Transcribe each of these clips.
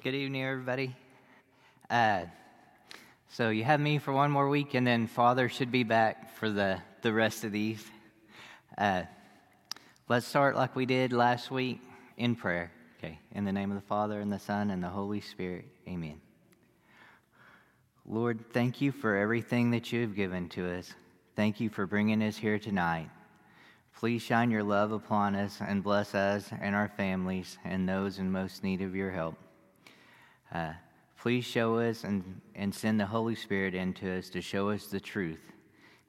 Good evening, everybody. Uh, so you have me for one more week, and then Father should be back for the, the rest of these. Uh, let's start like we did last week in prayer. Okay, in the name of the Father, and the Son, and the Holy Spirit. Amen. Lord, thank you for everything that you have given to us. Thank you for bringing us here tonight. Please shine your love upon us and bless us and our families and those in most need of your help. Uh, please show us and, and send the Holy Spirit into us to show us the truth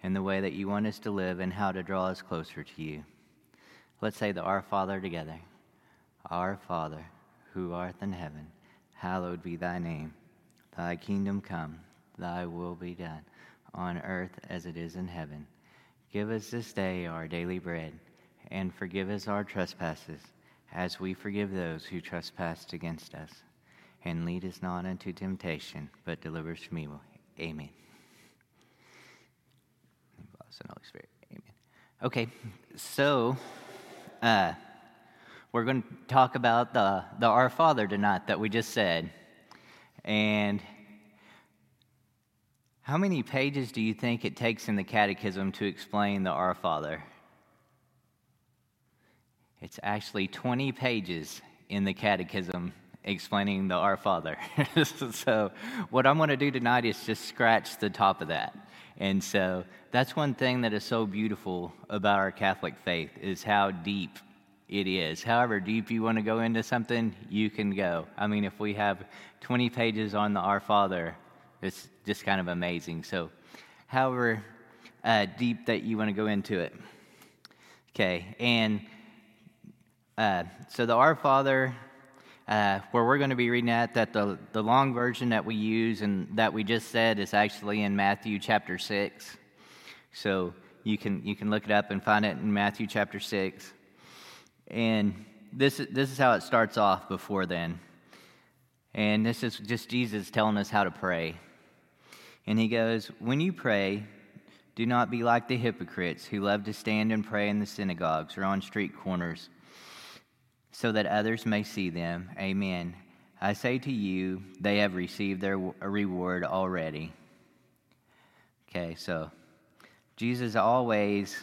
and the way that you want us to live and how to draw us closer to you. Let's say the Our Father together. Our Father, who art in heaven, hallowed be thy name. Thy kingdom come, thy will be done, on earth as it is in heaven. Give us this day our daily bread, and forgive us our trespasses, as we forgive those who trespass against us. And lead us not into temptation, but deliver us from evil. Amen. Amen. Okay, so uh, we're going to talk about the, the Our Father tonight that we just said. And how many pages do you think it takes in the Catechism to explain the Our Father? It's actually 20 pages in the Catechism explaining the Our Father. so, what I'm going to do tonight is just scratch the top of that. And so, that's one thing that is so beautiful about our Catholic faith is how deep it is. However deep you want to go into something, you can go. I mean, if we have 20 pages on the Our Father, it's just kind of amazing. So, however uh, deep that you want to go into it. Okay, and uh, so the Our Father, uh, where we're going to be reading at, that the, the long version that we use and that we just said is actually in Matthew chapter 6. So you can, you can look it up and find it in Matthew chapter 6. And this, this is how it starts off before then. And this is just Jesus telling us how to pray. And he goes, When you pray, do not be like the hypocrites who love to stand and pray in the synagogues or on street corners, so that others may see them. Amen. I say to you, they have received their reward already. Okay, so Jesus always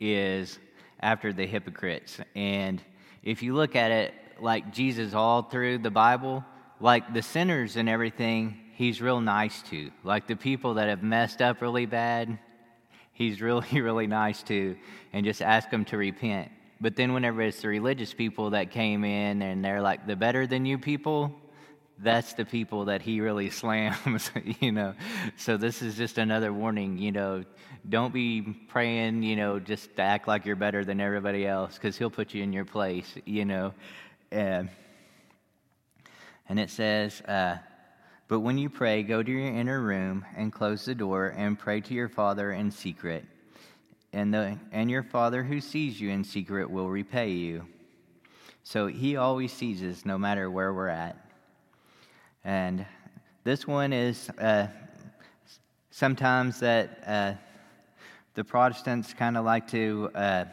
is after the hypocrites. And if you look at it like Jesus all through the Bible, like the sinners and everything, he's real nice to. Like the people that have messed up really bad, he's really, really nice to and just ask them to repent. But then whenever it's the religious people that came in and they're like the better than you people, that's the people that he really slams, you know. So this is just another warning, you know, don't be praying, you know, just to act like you're better than everybody else because he'll put you in your place, you know. Uh, and it says, uh, but when you pray, go to your inner room and close the door and pray to your Father in secret. And, the, and your Father who sees you in secret will repay you. So he always sees us no matter where we're at. And this one is uh, sometimes that uh, the Protestants kind of like to uh,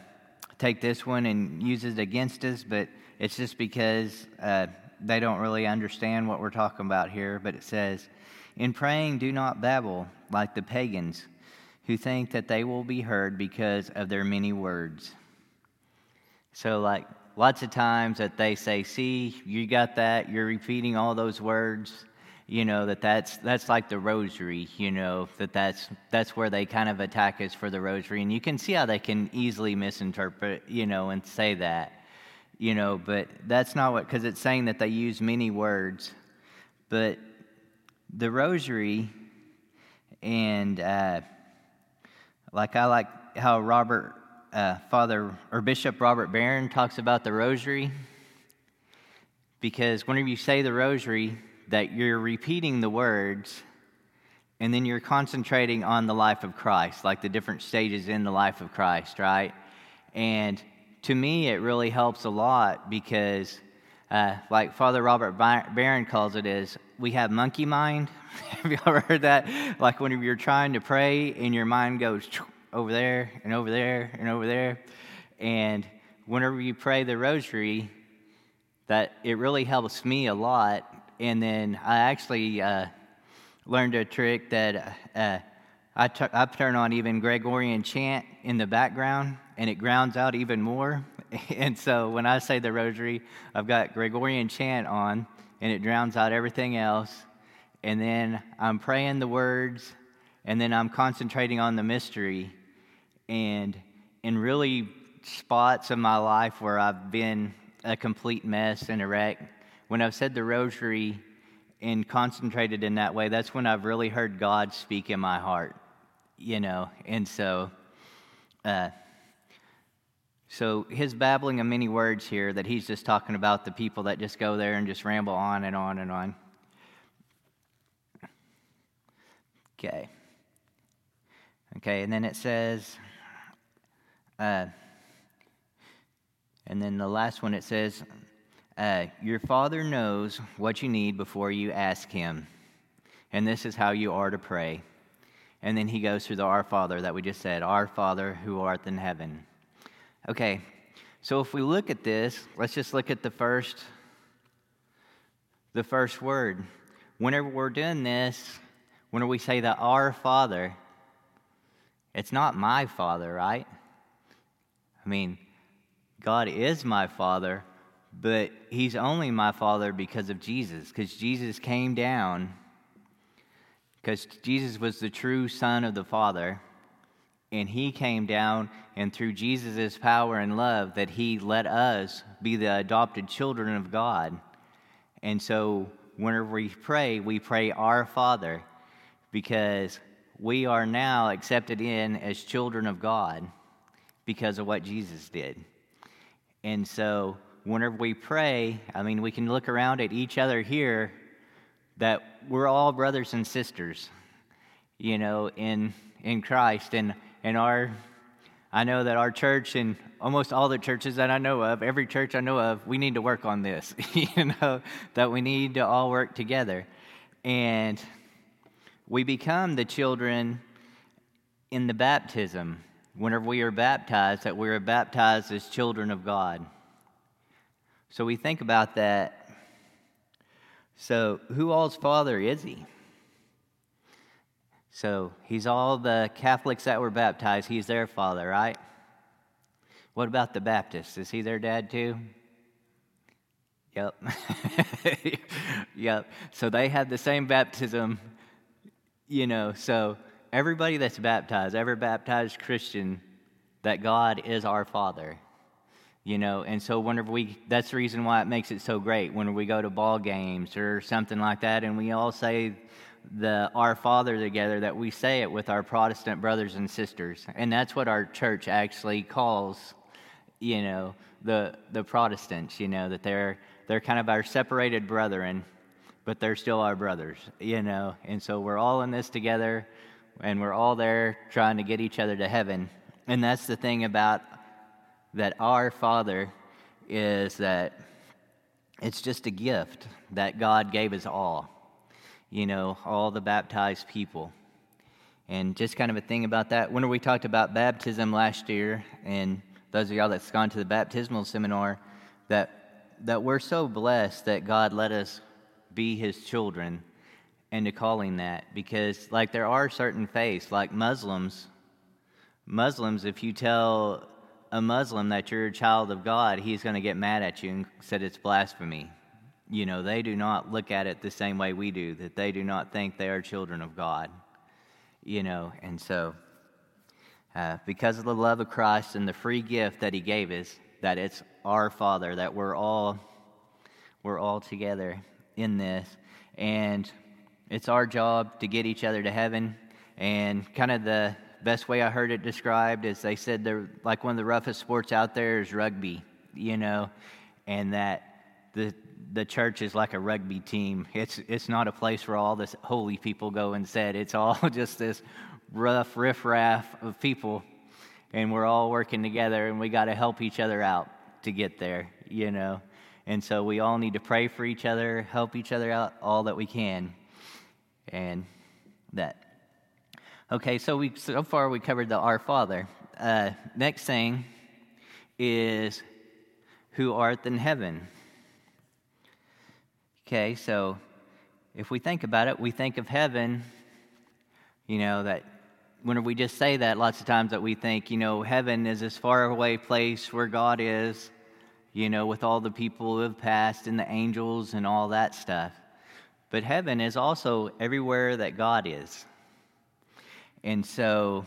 take this one and use it against us, but it's just because uh, they don't really understand what we're talking about here, but it says, In praying, do not babble like the pagans who think that they will be heard because of their many words. So, like, lots of times that they say, See, you got that, you're repeating all those words. You know that that's that's like the rosary. You know that that's that's where they kind of attack us for the rosary, and you can see how they can easily misinterpret. You know, and say that you know, but that's not what, because it's saying that they use many words. But the rosary, and uh, like I like how Robert, uh, Father, or Bishop Robert Barron talks about the rosary, because whenever you say the rosary, that you're repeating the words and then you're concentrating on the life of Christ, like the different stages in the life of Christ, right? And to me, it really helps a lot because, uh, like Father Robert Barron calls it, is we have monkey mind. have you ever heard that? Like whenever you're trying to pray and your mind goes over there and over there and over there. And whenever you pray the rosary, that it really helps me a lot And then I actually uh, learned a trick that uh, I, t- I turn on even Gregorian chant in the background, and it grounds out even more. and so when I say the rosary, I've got Gregorian chant on, and it drowns out everything else. And then I'm praying the words, and then I'm concentrating on the mystery. And in really spots of my life where I've been a complete mess and a wreck, when I've said the rosary and concentrated in that way, that's when I've really heard God speak in my heart, you know. And so, uh, so his babbling of many words here that he's just talking about the people that just go there and just ramble on and on and on. Okay. Okay, and then it says, uh, and then the last one it says, uh, Your Father knows what you need before you ask Him. And this is how you are to pray. And then he goes through the Our Father that we just said, Our Father who art in heaven. Okay, so if we look at this, let's just look at the first the first word. Whenever we're doing this, whenever we say the Our Father, it's not my Father, right? I mean, God is my Father, but He's only my Father because of Jesus, because Jesus came down, because Jesus was the true Son of the Father and he came down, and through Jesus' power and love, that he let us be the adopted children of God. And so, whenever we pray, we pray, Our Father, because we are now accepted in as children of God because of what Jesus did. And so, whenever we pray, I mean, we can look around at each other here that we're all brothers and sisters, you know, in, in Christ. And and our I know that our church and almost all the churches that I know of, every church I know of, we need to work on this. you know, that we need to all work together. And we become the children in the baptism. Whenever we are baptized, that we are baptized as children of God. So we think about that. So, who all's father is he? So he's all the Catholics that were baptized, he's their father, right? What about the Baptists? Is he their dad too? Yep. yep. So they had the same baptism, you know. So everybody that's baptized, every baptized Christian, that God is our Father, you know. And so whenever we, that's the reason why it makes it so great. Whenever we go to ball games or something like that, and we all say the Our Father together, that we say it with our Protestant brothers and sisters. And that's what our church actually calls, you know, the, the Protestants, you know, that they're, they're kind of our separated brethren, but they're still our brothers, you know. And so we're all in this together, and we're all there trying to get each other to heaven. And that's the thing about that our Father is that it's just a gift that God gave us all you know, all the baptized people. And just kind of a thing about that. When we talked about baptism last year, and those of y'all that's gone to the baptismal seminar, that that we're so blessed that God let us be His children, and to calling that because, like, there are certain faiths, like Muslims. Muslims, if you tell a Muslim that you're a child of God, he's going to get mad at you and said it's blasphemy you know, they do not look at it the same way we do, that they do not think they are children of God, you know, and so uh, because of the love of Christ and the free gift that He gave us, that it's our Father, that we're all we're all together in this, and it's our job to get each other to heaven. And kind of the best way I heard it described is they said they're like one of the roughest sports out there is rugby, you know, and that the the church is like a rugby team. It's, it's not a place where all the holy people go and sit. It's all just this rough riffraff of people, and we're all working together, and we got to help each other out to get there, you know. And so we all need to pray for each other, help each other out all that we can, and that. Okay, so we so far we covered the Our Father. Uh, next thing is who art in heaven. Okay, so if we think about it, we think of heaven, you know, that when we just say that, lots of times that we think, you know, heaven is this far away place where God is, you know, with all the people who have passed and the angels and all that stuff. But heaven is also everywhere that God is. And so,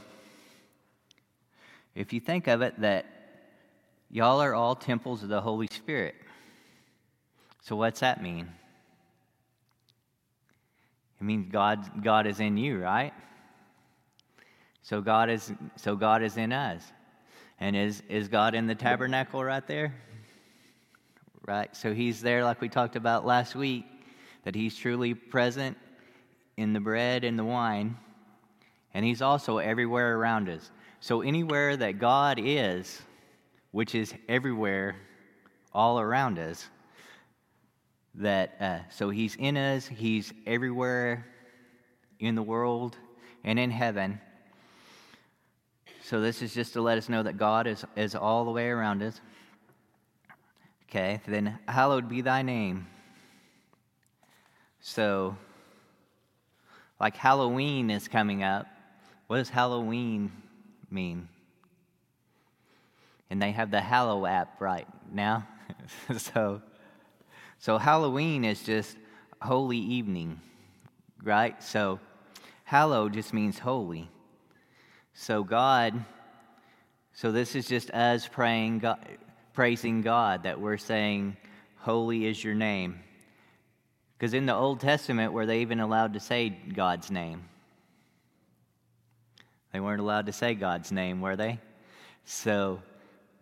if you think of it, that y'all are all temples of the Holy Spirit. So, what's that mean? It means God, God is in you, right? So God is so God is in us. And is is God in the tabernacle right there? Right? So he's there like we talked about last week that he's truly present in the bread and the wine and he's also everywhere around us. So anywhere that God is, which is everywhere all around us, that uh, so he's in us, he's everywhere in the world and in heaven. So this is just to let us know that God is, is all the way around us. Okay, then hallowed be thy name. So, like Halloween is coming up. What does Halloween mean? And they have the Hallow app right now. so, so Halloween is just holy evening, right? So, hallow just means holy. So, God, so this is just us praying, God, praising God that we're saying, Holy is your name. Because in the Old Testament, were they even allowed to say God's name? They weren't allowed to say God's name, were they? So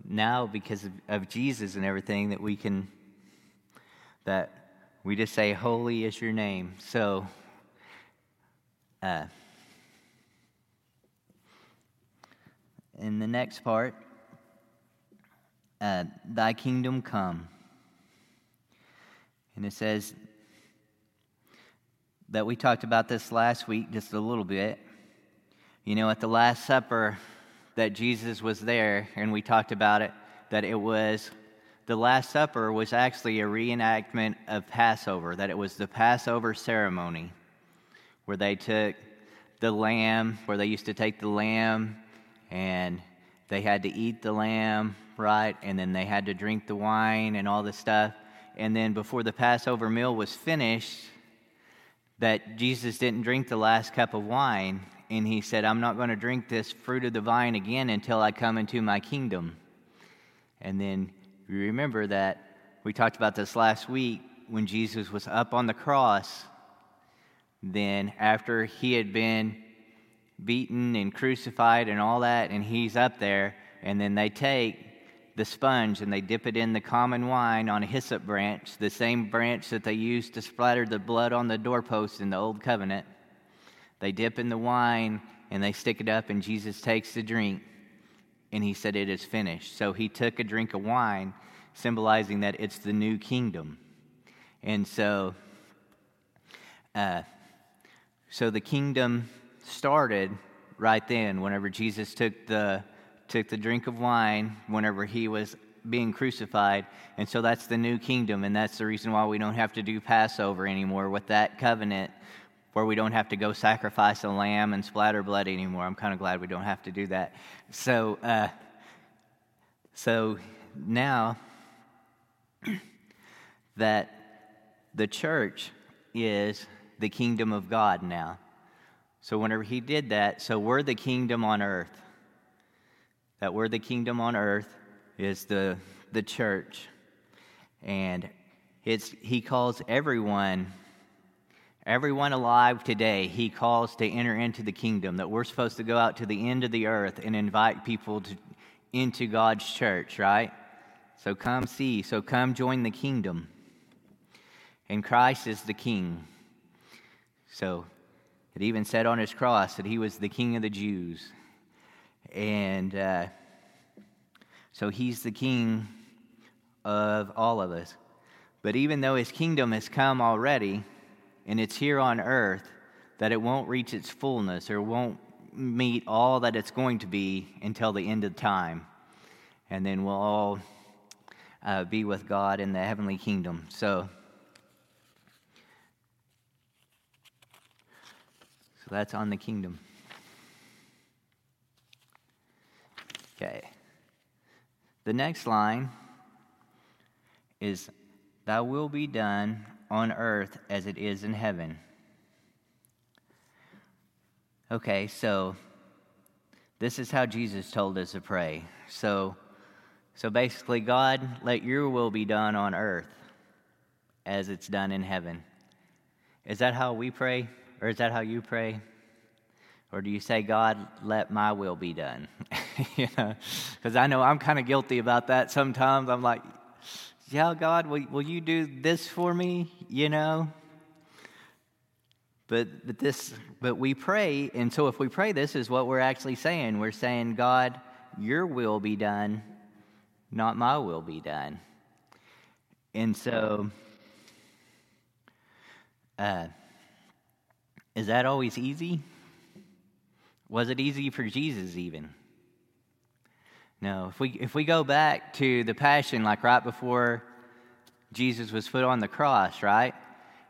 now, because of, of Jesus and everything, that we can, that we just say, Holy is your name. So, uh, in the next part, uh, Thy kingdom come. And it says that we talked about this last week just a little bit. You know, at the Last Supper, that Jesus was there, and we talked about it, that it was the Last Supper was actually a reenactment of Passover, that it was the Passover ceremony where they took the lamb, where they used to take the lamb and they had to eat the lamb, right? And then they had to drink the wine and all this stuff. And then before the Passover meal was finished, that Jesus didn't drink the last cup of wine. And he said, I'm not going to drink this fruit of the vine again until I come into my kingdom. And then you remember that we talked about this last week when Jesus was up on the cross. Then, after he had been beaten and crucified and all that, and he's up there. And then they take the sponge and they dip it in the common wine on a hyssop branch, the same branch that they used to splatter the blood on the doorpost in the Old Covenant. They dip in the wine and they stick it up, and Jesus takes the drink and he said, It is finished. So he took a drink of wine, symbolizing that it's the new kingdom. And so, uh, so the kingdom started right then, whenever Jesus took the, took the drink of wine, whenever he was being crucified. And so that's the new kingdom, and that's the reason why we don't have to do Passover anymore with that covenant where we don't have to go sacrifice a lamb and splatter blood anymore. I'm kind of glad we don't have to do that. So, uh, so now that the church is the kingdom of God now. So, whenever he did that, so we're the kingdom on earth. That we're the kingdom on earth is the, the church. And it's, he calls everyone, everyone alive today, he calls to enter into the kingdom. That we're supposed to go out to the end of the earth and invite people to, into God's church, right? So come see, so come join the kingdom. And Christ is the king. So it even said on his cross that he was the king of the Jews. And uh, so he's the king of all of us. But even though his kingdom has come already and it's here on earth, that it won't reach its fullness or won't meet all that it's going to be until the end of time. And then we'll all uh, be with God in the heavenly kingdom. So, so that's on the kingdom. Okay. The next line is, Thy will be done on earth as it is in heaven. Okay, so this is how Jesus told us to pray. So, so basically, God, let your will be done on earth as it's done in heaven. Is that how we pray? Or is that how you pray? Or do you say, God, let my will be done? you know, because I know I'm kind of guilty about that sometimes. I'm like, yeah, God, will, will you do this for me? You know? But, but this, but we pray, and so if we pray, this is what we're actually saying. We're saying, God, your will be done, not my will be done. And so, uh, is that always easy? Was it easy for Jesus even? No. If we, if we go back to the Passion, like right before Jesus was put on the cross, right?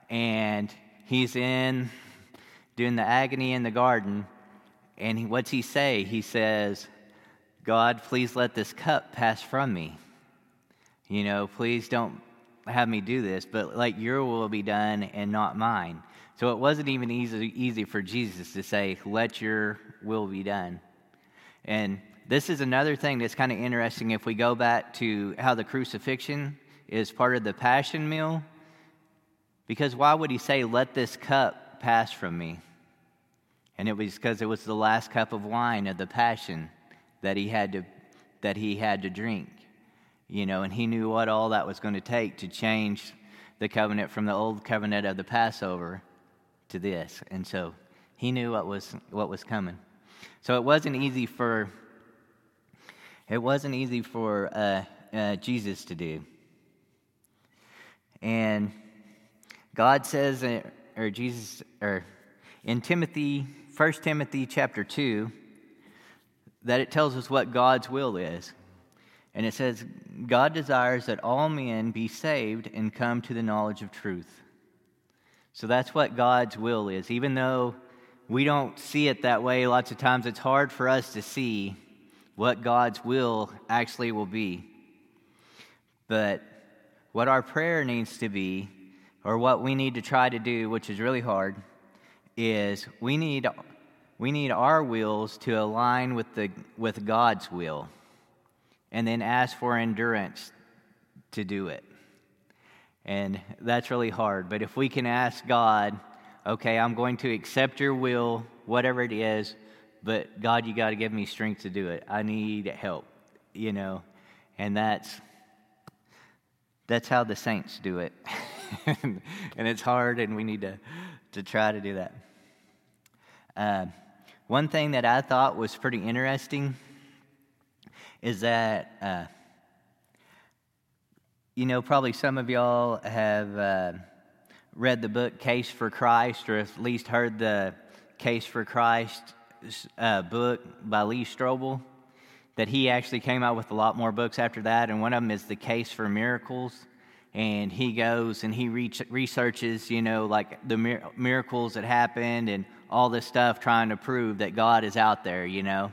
And he's in doing the agony in the garden. And he, what's he say? He says, God, please let this cup pass from me. You know, please don't have me do this, but let your will be done and not mine. So it wasn't even easy, easy for Jesus to say, let your will be done. And this is another thing that's kind of interesting if we go back to how the crucifixion is part of the passion meal. Because why would he say, let this cup pass from me? And it was because it was the last cup of wine of the passion that he had to, that he had to drink. You know, and he knew what all that was going to take to change the covenant from the old covenant of the Passover to this. And so he knew what was, what was coming. So it wasn't easy for, it wasn't easy for uh, uh, Jesus to do. And God says, or Jesus, or in Timothy, 1 Timothy chapter 2, that it tells us what God's will is. And it says, God desires that all men be saved and come to the knowledge of truth. So that's what God's will is. Even though we don't see it that way, lots of times it's hard for us to see what God's will actually will be. But what our prayer needs to be, or what we need to try to do, which is really hard, is we need, we need our wills to align with, the, with God's will and then ask for endurance to do it. And that's really hard. But if we can ask God, okay, I'm going to accept your will, whatever it is, but God, you got to give me strength to do it. I need help, you know. And that's that's how the saints do it. and it's hard, and we need to, to try to do that. Uh, one thing that I thought was pretty interesting is that uh, you know, probably some of y'all have uh, read the book Case for Christ, or at least heard the Case for Christ uh, book by Lee Strobel. That he actually came out with a lot more books after that, and one of them is The Case for Miracles. And he goes and he re- researches, you know, like the mir- miracles that happened and all this stuff, trying to prove that God is out there, you know.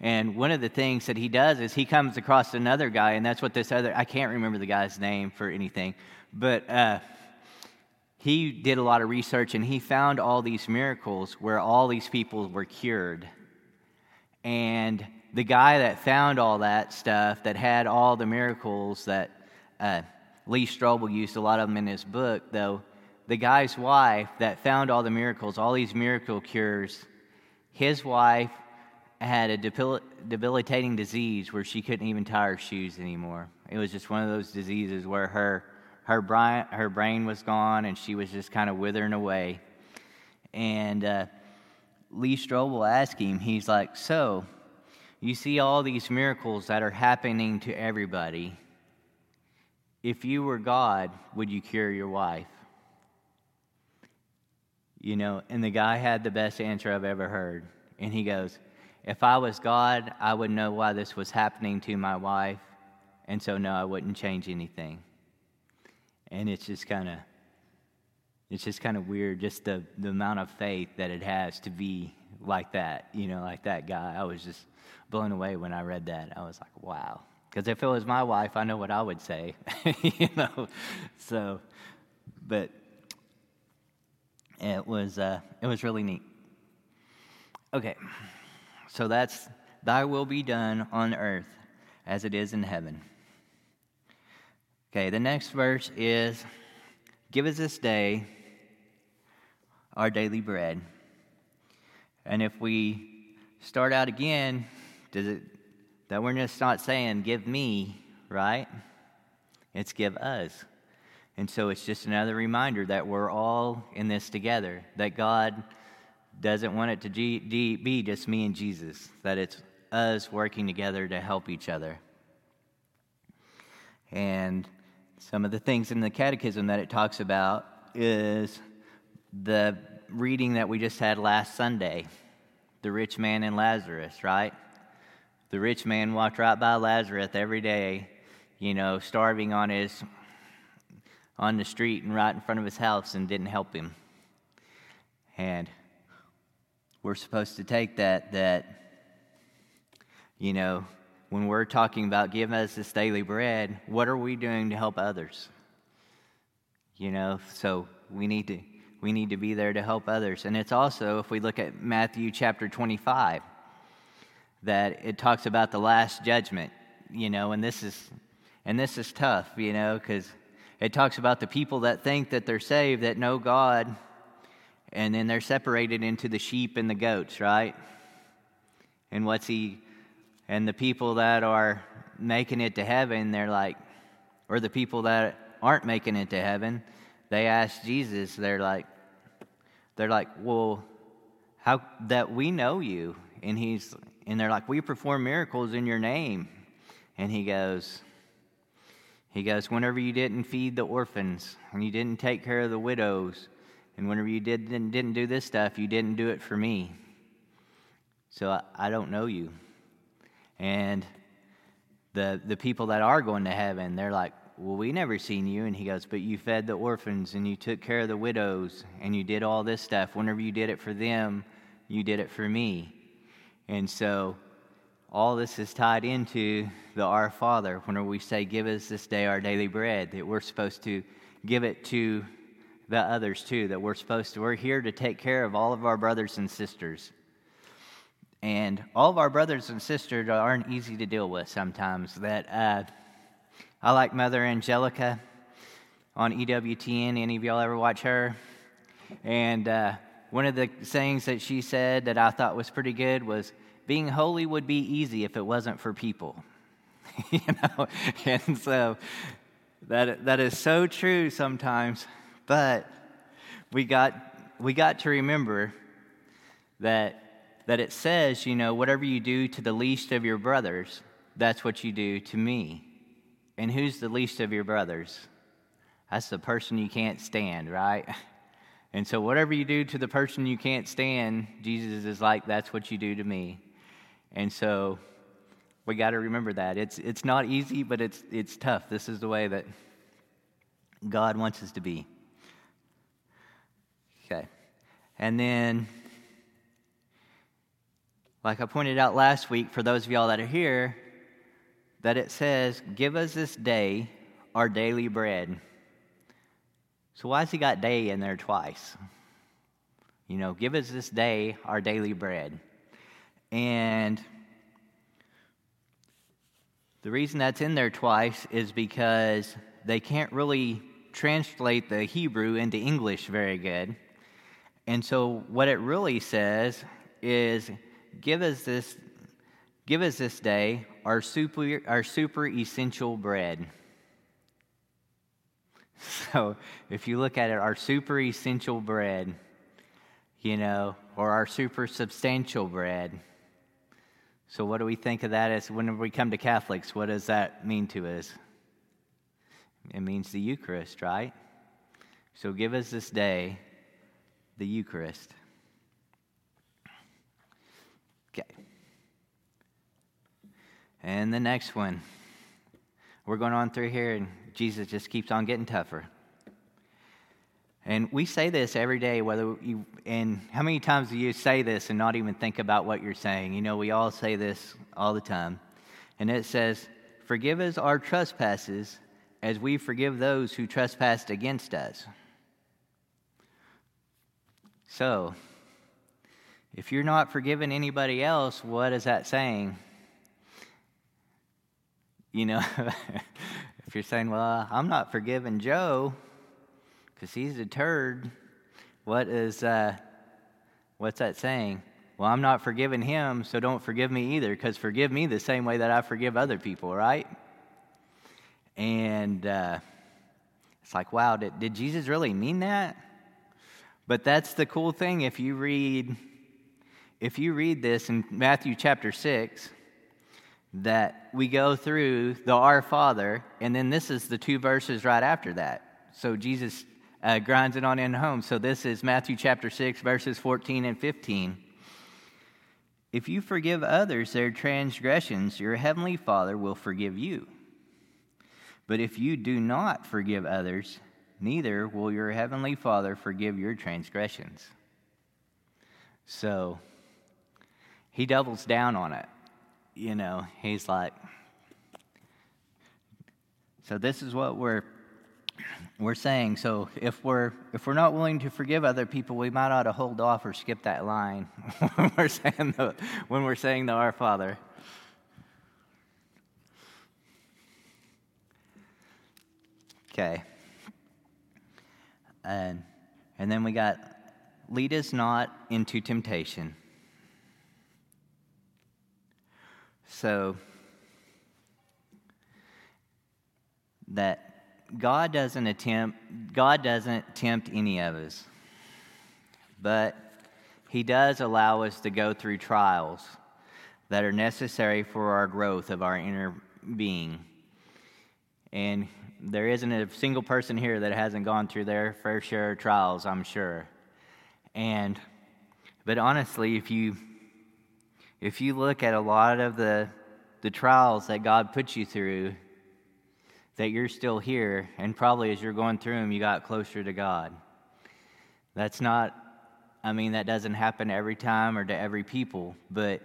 And one of the things that he does is he comes across another guy, and that's what this other, I can't remember the guy's name for anything, but uh, he did a lot of research and he found all these miracles where all these people were cured. And the guy that found all that stuff, that had all the miracles that uh, Lee Strobel used a lot of them in his book, though, the guy's wife that found all the miracles, all these miracle cures, his wife had a debil- debilitating disease where she couldn't even tie her shoes anymore. It was just one of those diseases where her her brain her brain was gone and she was just kind of withering away. And uh, Lee Strobel asked him, he's like, "So, you see all these miracles that are happening to everybody. If you were God, would you cure your wife?" You know, and the guy had the best answer I've ever heard. And he goes, if I was God, I would know why this was happening to my wife, and so no, I wouldn't change anything. And it's just kind of, it's just kind of weird, just the, the amount of faith that it has to be like that, you know, like that guy. I was just blown away when I read that. I was like, wow. Because if it was my wife, I know what I would say, you know. So, but it was uh, it was really neat. Okay, so that's Thy will be done on earth as it is in heaven. Okay, the next verse is Give us this day our daily bread. And if we start out again, does it that we're just not saying give me, right? It's give us. And so it's just another reminder that we're all in this together, that God doesn't want it to be just me and Jesus, that it's us working together to help each other. And some of the things in the catechism that it talks about is the reading that we just had last Sunday the rich man and Lazarus, right? The rich man walked right by Lazarus every day, you know, starving on his on the street and right in front of his house and didn't help him. And we're supposed to take that that you know, when we're talking about giving us this daily bread, what are we doing to help others? You know, so we need to we need to be there to help others. And it's also, if we look at Matthew chapter 25, that it talks about the last judgment, you know, and this is and this is tough, you know, because it talks about the people that think that they're saved, that know God, and then they're separated into the sheep and the goats, right? And what's he and the people that are making it to heaven, they're like, or the people that aren't making it to heaven, they ask Jesus, they're like, they're like, well, how that we know you? And he's, and they're like, we perform miracles in your name. And he goes, he goes, whenever you didn't feed the orphans and you didn't take care of the widows, and whenever you did, didn't, didn't do this stuff, you didn't do it for me. So I, I don't know you. And the, the people that are going to heaven, they're like, Well, we never seen you. And he goes, But you fed the orphans and you took care of the widows and you did all this stuff. Whenever you did it for them, you did it for me. And so all this is tied into the Our Father. Whenever we say, Give us this day our daily bread, that we're supposed to give it to the others too, that we're supposed to, we're here to take care of all of our brothers and sisters. And all of our brothers and sisters aren't easy to deal with sometimes. That uh, I like Mother Angelica on EWTN. Any of y'all ever watch her? And uh, one of the sayings that she said that I thought was pretty good was, "Being holy would be easy if it wasn't for people." you know, and so that that is so true sometimes. But we got we got to remember that that it says, you know, whatever you do to the least of your brothers, that's what you do to me. And who's the least of your brothers? That's the person you can't stand, right? And so, whatever you do to the person you can't stand, Jesus is like, that's what you do to me. And so, we got to remember that. It's, it's not easy, but it's, it's tough. This is the way that God wants us to be. Okay. And then like I pointed out last week, for those of y'all that are here, that it says, Give us this day our daily bread. So, why has he got day in there twice? You know, give us this day our daily bread. And the reason that's in there twice is because they can't really translate the Hebrew into English very good. And so, what it really says is, give us this, give us this day our super, our super essential bread. So if you look at it, our super essential bread, you know, or our super substantial bread. So what do we think of that as when we come to Catholics? What does that mean to us? It means the Eucharist, right? So give us this day the Eucharist. And the next one. We're going on through here, and Jesus just keeps on getting tougher. And we say this every day, whether you, and how many times do you say this and not even think about what you're saying? You know, we all say this all the time. And it says, Forgive us our trespasses as we forgive those who trespassed against us. So, if you're not forgiving anybody else, what is that saying? You know, if you're saying, Well, I'm not forgiving Joe, because he's a turd. What is, uh, what's that saying? Well, I'm not forgiving him, so don't forgive me either, because forgive me the same way that I forgive other people, right? And uh, it's like, wow, did, did Jesus really mean that? But that's the cool thing if you read if you read this in Matthew chapter 6 that we go through the Our Father and then this is the two verses right after that. So Jesus uh, grinds it on in home. So this is Matthew chapter 6, verses 14 and 15. If you forgive others their transgressions, your heavenly Father will forgive you. But if you do not forgive others, neither will your heavenly Father forgive your transgressions. So he doubles down on it. You know, he's like, so this is what we're we're saying. So if we're if we're not willing to forgive other people we might ought to hold off or skip that line when we're saying the when we're saying the our father. Okay. And and then we got lead us not into temptation so that God doesn't attempt, God doesn't tempt any of us, but He does allow us to go through trials that are necessary for our growth of our inner being. And there isn't a single person here that hasn't gone through their fair share of trials, I'm sure. And but honestly, if you if you look at a lot of the the trials that God puts you through, that you're still here, and probably as you're going through them, you got closer to God. That's not, I mean, that doesn't happen every time or to every people, but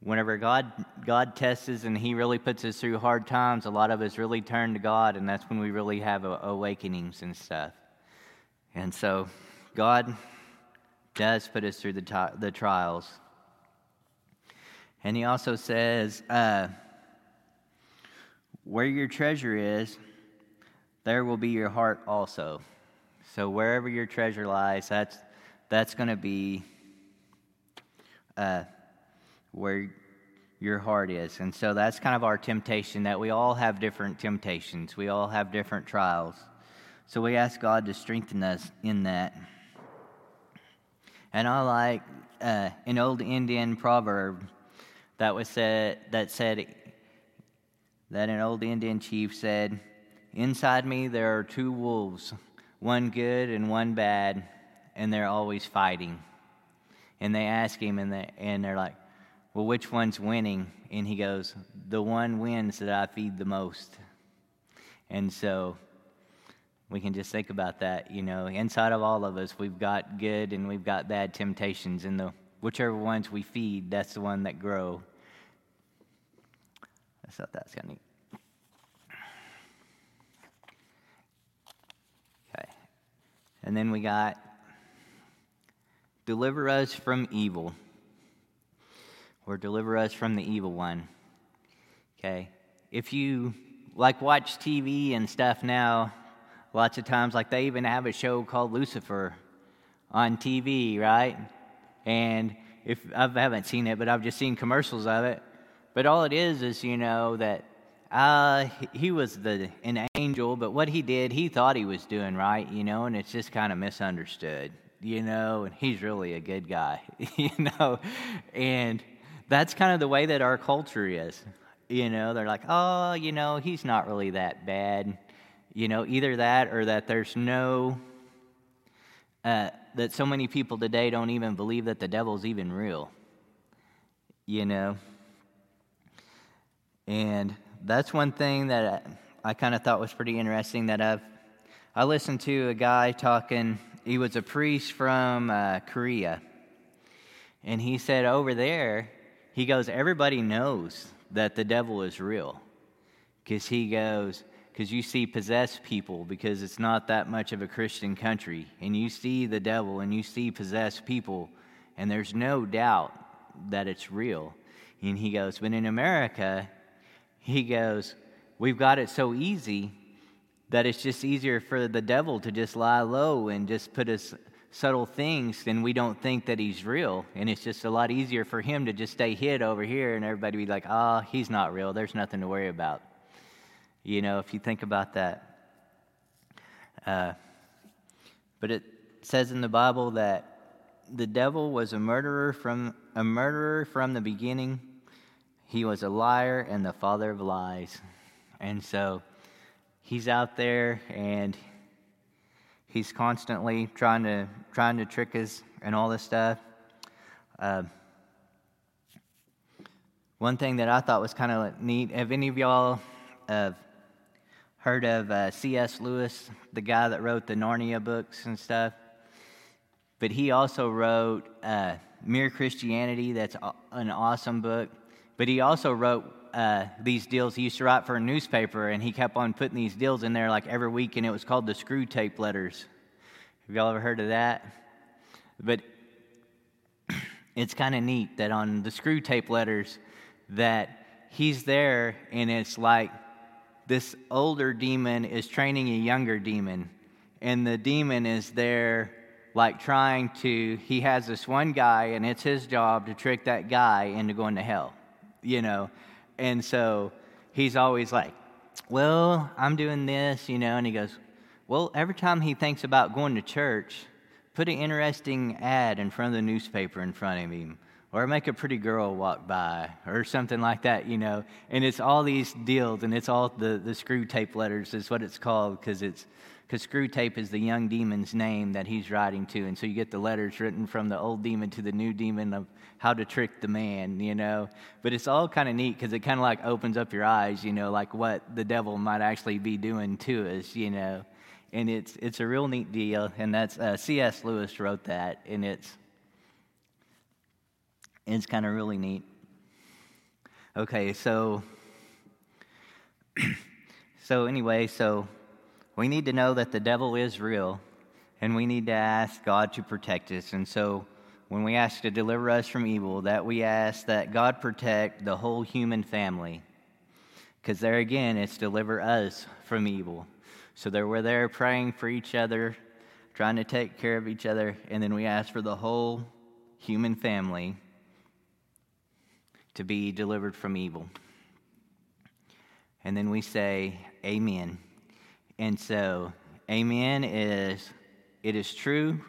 whenever God, God tests us and He really puts us through hard times, a lot of us really turn to God, and that's when we really have awakenings and stuff. And so, God does put us through the, the trials. And He also says, uh, where your treasure is, there will be your heart also. So wherever your treasure lies, that's that's going to be uh, where your heart is. And so that's kind of our temptation that we all have different temptations. We all have different trials. So we ask God to strengthen us in that. And I like uh, an old Indian proverb that was said that said that an old Indian chief said, Inside me there are two wolves, one good and one bad, and they're always fighting. And they ask him, and, they, and they're like, Well, which one's winning? And he goes, The one wins that I feed the most. And so we can just think about that. You know, inside of all of us, we've got good and we've got bad temptations, and the whichever ones we feed, that's the one that grow. Thought that's kind of neat. Okay. And then we got deliver us from evil, or deliver us from the evil one. Okay. If you like watch TV and stuff now, lots of times, like they even have a show called Lucifer on TV, right? And if I haven't seen it, but I've just seen commercials of it. But all it is is, you know, that uh, he was the an angel, but what he did, he thought he was doing right, you know, and it's just kind of misunderstood, you know, and he's really a good guy, you know, and that's kind of the way that our culture is, you know. They're like, oh, you know, he's not really that bad, you know, either that or that there's no. Uh, that so many people today don't even believe that the devil's even real, you know. And that's one thing that I, kind of thought was pretty interesting that I've I listened to a guy talking, he was a priest from uh, Korea. And he said, over there, he goes, everybody knows that the devil is real. Because he goes, because you see possessed people, because it's not that much of a Christian country. And you see the devil and you see possessed people, and there's no doubt that it's real. And he goes, but in America, he goes, we've got it so easy that it's just easier for the devil to just lie low and just put us subtle things then we don't think that he's real. And it's just a lot easier for him to just stay hid over here and everybody be like ah oh, he's not real. There's nothing to worry about. You know if you think about that. Uh, but it says in the bible that the devil was a murderer from a murderer from the beginning he was a liar and the father of lies and so he's out there and he's constantly trying to trying to trick us and all this stuff. Uh, one thing that I thought was kind of neat. Have any of y'all uh, heard of uh, C.S. Lewis, the guy that wrote the Narnia books and stuff? But he also wrote uh, Mere Christianity. That's an awesome book. But he also wrote uh, these deals. He used to write for a newspaper, and he kept on putting these deals in there like every week, and it was called the Screwtape Letters. Have y'all ever heard of that? But it's kind of neat that on the Screwtape Letters that he's there, and it's like this older demon is training a younger demon, and the demon is there like trying to he has this one guy and it's his job to trick that guy into going to hell you know and so he's always like, Well, I'm doing this, you know. And he goes, Well, every time he thinks about going to church, put an interesting ad in front of the newspaper in front of him, or make a pretty girl walk by, or something like that, you know. And it's all these deals, and it's all the, the Screwtape letters, is what it's called, because it's because Screwtape is the young demon's name that he's writing to. And so you get the letters written from the old demon to the new demon of how to trick the man, you know. But it's all kind of neat because it kind of like opens up your eyes, you know, like what the devil might actually be doing to us, you know. And it's it's a real neat deal, and that's uh, C.S. Lewis wrote that, and it's it's kind of really neat. Okay, so so anyway, so we need to know that the devil is real, and we need to ask God to protect us. And so when we ask to deliver us from evil, that we ask that God protect the whole human family. Because there again, it's deliver us from evil. So that we're there praying for each other, trying to take care of each other, and then we ask for the whole human family to be delivered from evil. And then we say, Amen. And so, Amen is, it is true,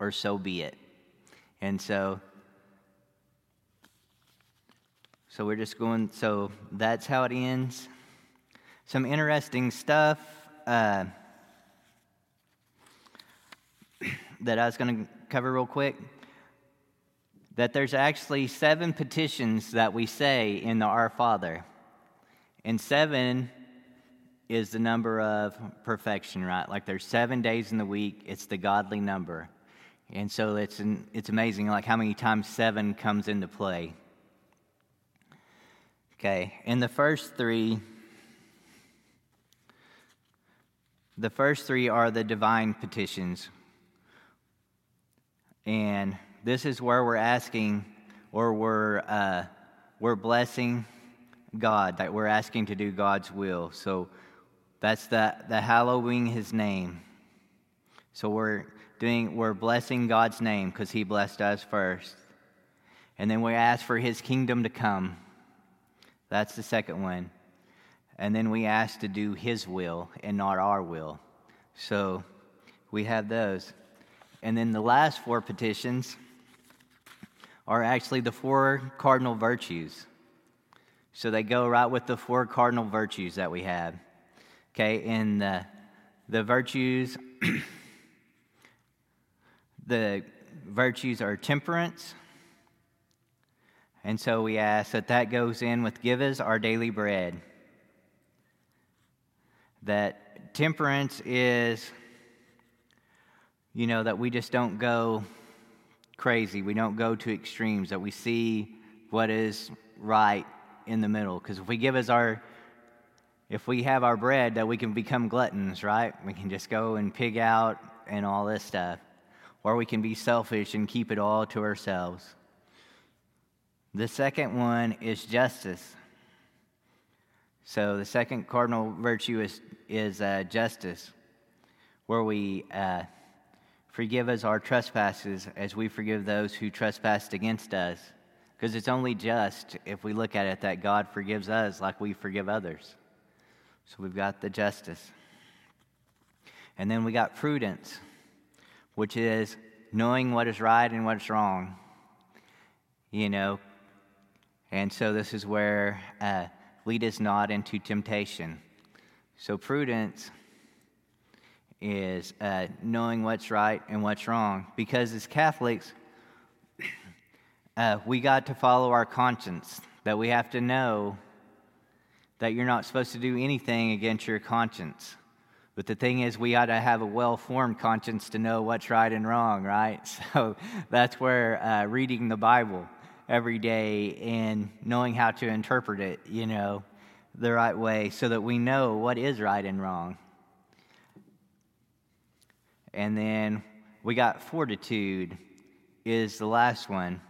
or so be it. And so, so we're just going, so that's how it ends. Some interesting stuff uh, that I was going to cover real quick. That there's actually seven petitions that we say in the Our Father. And seven is the number of perfection, right? Like there's seven days in the week, it's the godly number. And so it's, an, it's amazing, like how many times seven comes into play. Okay, in the first three, the first three are the divine petitions. And this is where we're asking or we're, uh, we're blessing God, that we're asking to do God's will. So that's the, the hallowing his name. So we're doing, we're blessing God's name because He blessed us first. And then we ask for His kingdom to come. That's the second one. And then we ask to do His will and not our will. So we have those. And then the last four petitions are actually the four cardinal virtues. So they go right with the four cardinal virtues that we have. Okay, and the, the virtues The virtues are temperance. And so we ask that that goes in with give us our daily bread. That temperance is you know, that we just don't go crazy. We don't go to extremes, that we see what is right in the middle. Because if we give us our, if we have our bread, that we can become gluttons, right? We can just go and pig out and all this stuff. Or we can be selfish and keep it all to ourselves. The second one is justice. So the second cardinal virtue is, is uh, justice, where we uh, forgive us our trespasses as we forgive those who trespassed against us. Because it's only just if we look at it that God forgives us like we forgive others. So we've got the justice. And then we got prudence, which is knowing what is right and what's wrong. You know, and so this is where uh, lead us not into temptation. So prudence is uh, knowing what's right and what's wrong. Because as Catholics, uh, we got to follow our conscience, that we have to know that you're not supposed to do anything against your conscience. But the thing is, we ought to have a well formed conscience to know what's right and wrong, right? So that's where uh, reading the Bible every day and knowing how to interpret it, you know, the right way so that we know what is right and wrong. And then we got fortitude, is the last one,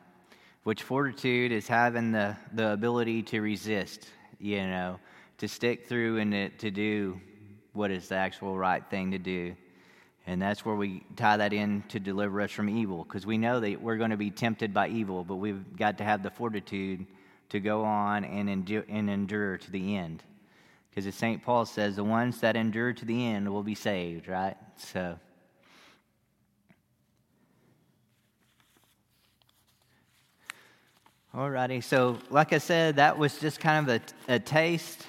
which fortitude is having the, the ability to resist, you know, to stick through and to, to do what is the actual right thing to do. And that's where we tie that in to deliver us from evil, because we know that we're going to be tempted by evil, but we've got to have the fortitude to go on and endure, and endure to the end. Because as St. Paul says, the ones that endure to the end will be saved, right? So. Alrighty, so like I said, that was just kind of a, a taste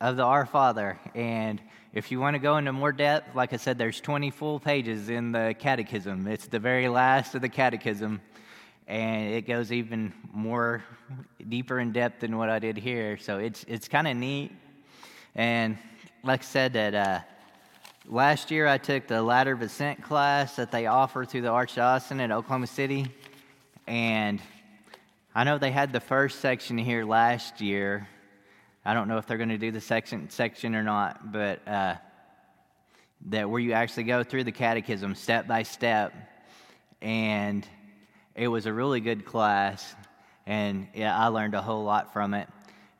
of the Our Father. And if you want to go into more depth, like I said, there's 20 full pages in the Catechism. It's the very last of the Catechism, and it goes even more deeper in depth than what I did here. So it's it's kind of neat. And like I said, that uh, last year I took the Ladder of Ascent class that they offer through the Archdiocese at Oklahoma City, and I know they had the first section here last year. I don't know if they're going to do the section section or not, but uh, that where you actually go through the catechism step by step, and it was a really good class, and yeah, I learned a whole lot from it.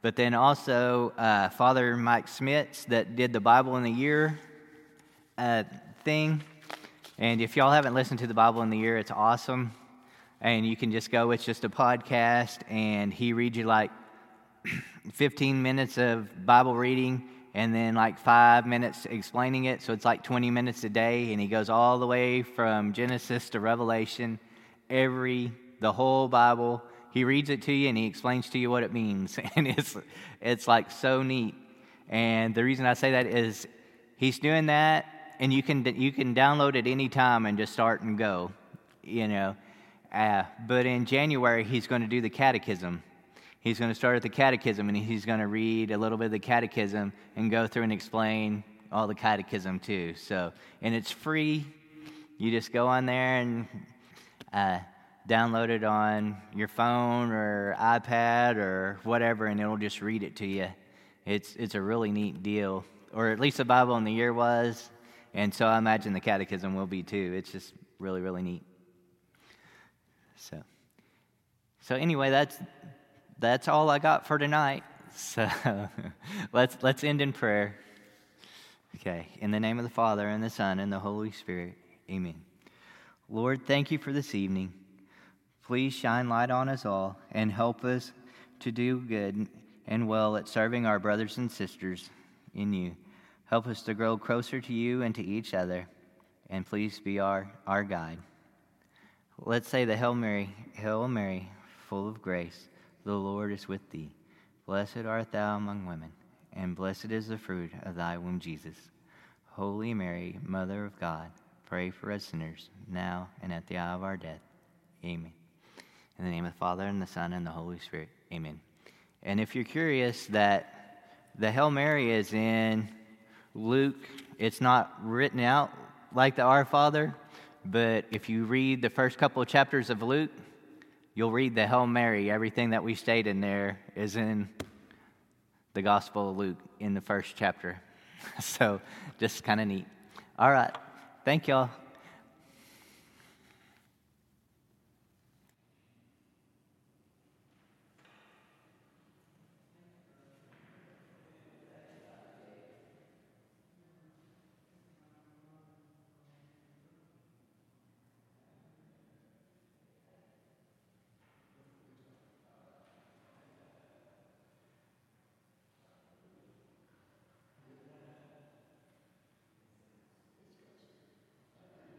But then also uh, Father Mike Schmitz that did the Bible in the Year uh, thing, and if y'all haven't listened to the Bible in the Year, it's awesome and you can just go, it's just a podcast, and he reads you like 15 minutes of Bible reading and then like five minutes explaining it. So it's like 20 minutes a day, and he goes all the way from Genesis to Revelation, every, the whole Bible. He reads it to you and he explains to you what it means. And it's, it's like so neat. And the reason I say that is he's doing that, and you can, you can download it anytime and just start and go, you know. Uh, but in January, he's going to do the catechism. He's going to start at the catechism and he's going to read a little bit of the catechism and go through and explain all the catechism too. So, and it's free. You just go on there and uh, download it on your phone or iPad or whatever, and it'll just read it to you. It's, it's a really neat deal, or at least the Bible in the year was. And so I imagine the catechism will be too. It's just really, really neat. So, so anyway, that's that's all I got for tonight. So let's let's end in prayer. Okay, in the name of the Father and the Son and the Holy Spirit. Amen. Lord, thank you for this evening. Please shine light on us all and help us to do good and well at serving our brothers and sisters in you. Help us to grow closer to you and to each other. And please be our, our guide. Let's say the Hail Mary, Hail Mary, full of grace, the Lord is with thee. Blessed art thou among women, and blessed is the fruit of thy womb, Jesus. Holy Mary, Mother of God, pray for us sinners, now and at the hour of our death. Amen. In the name of the Father, and the Son, and the Holy Spirit. Amen. And if you're curious, that the Hail Mary is in Luke, it's not written out like the Our Father but if you read the first couple of chapters of Luke, you'll read the Hail Mary. Everything that we stayed in there is in the Gospel of Luke in the first chapter. so just kind of neat. All right. Thank y'all.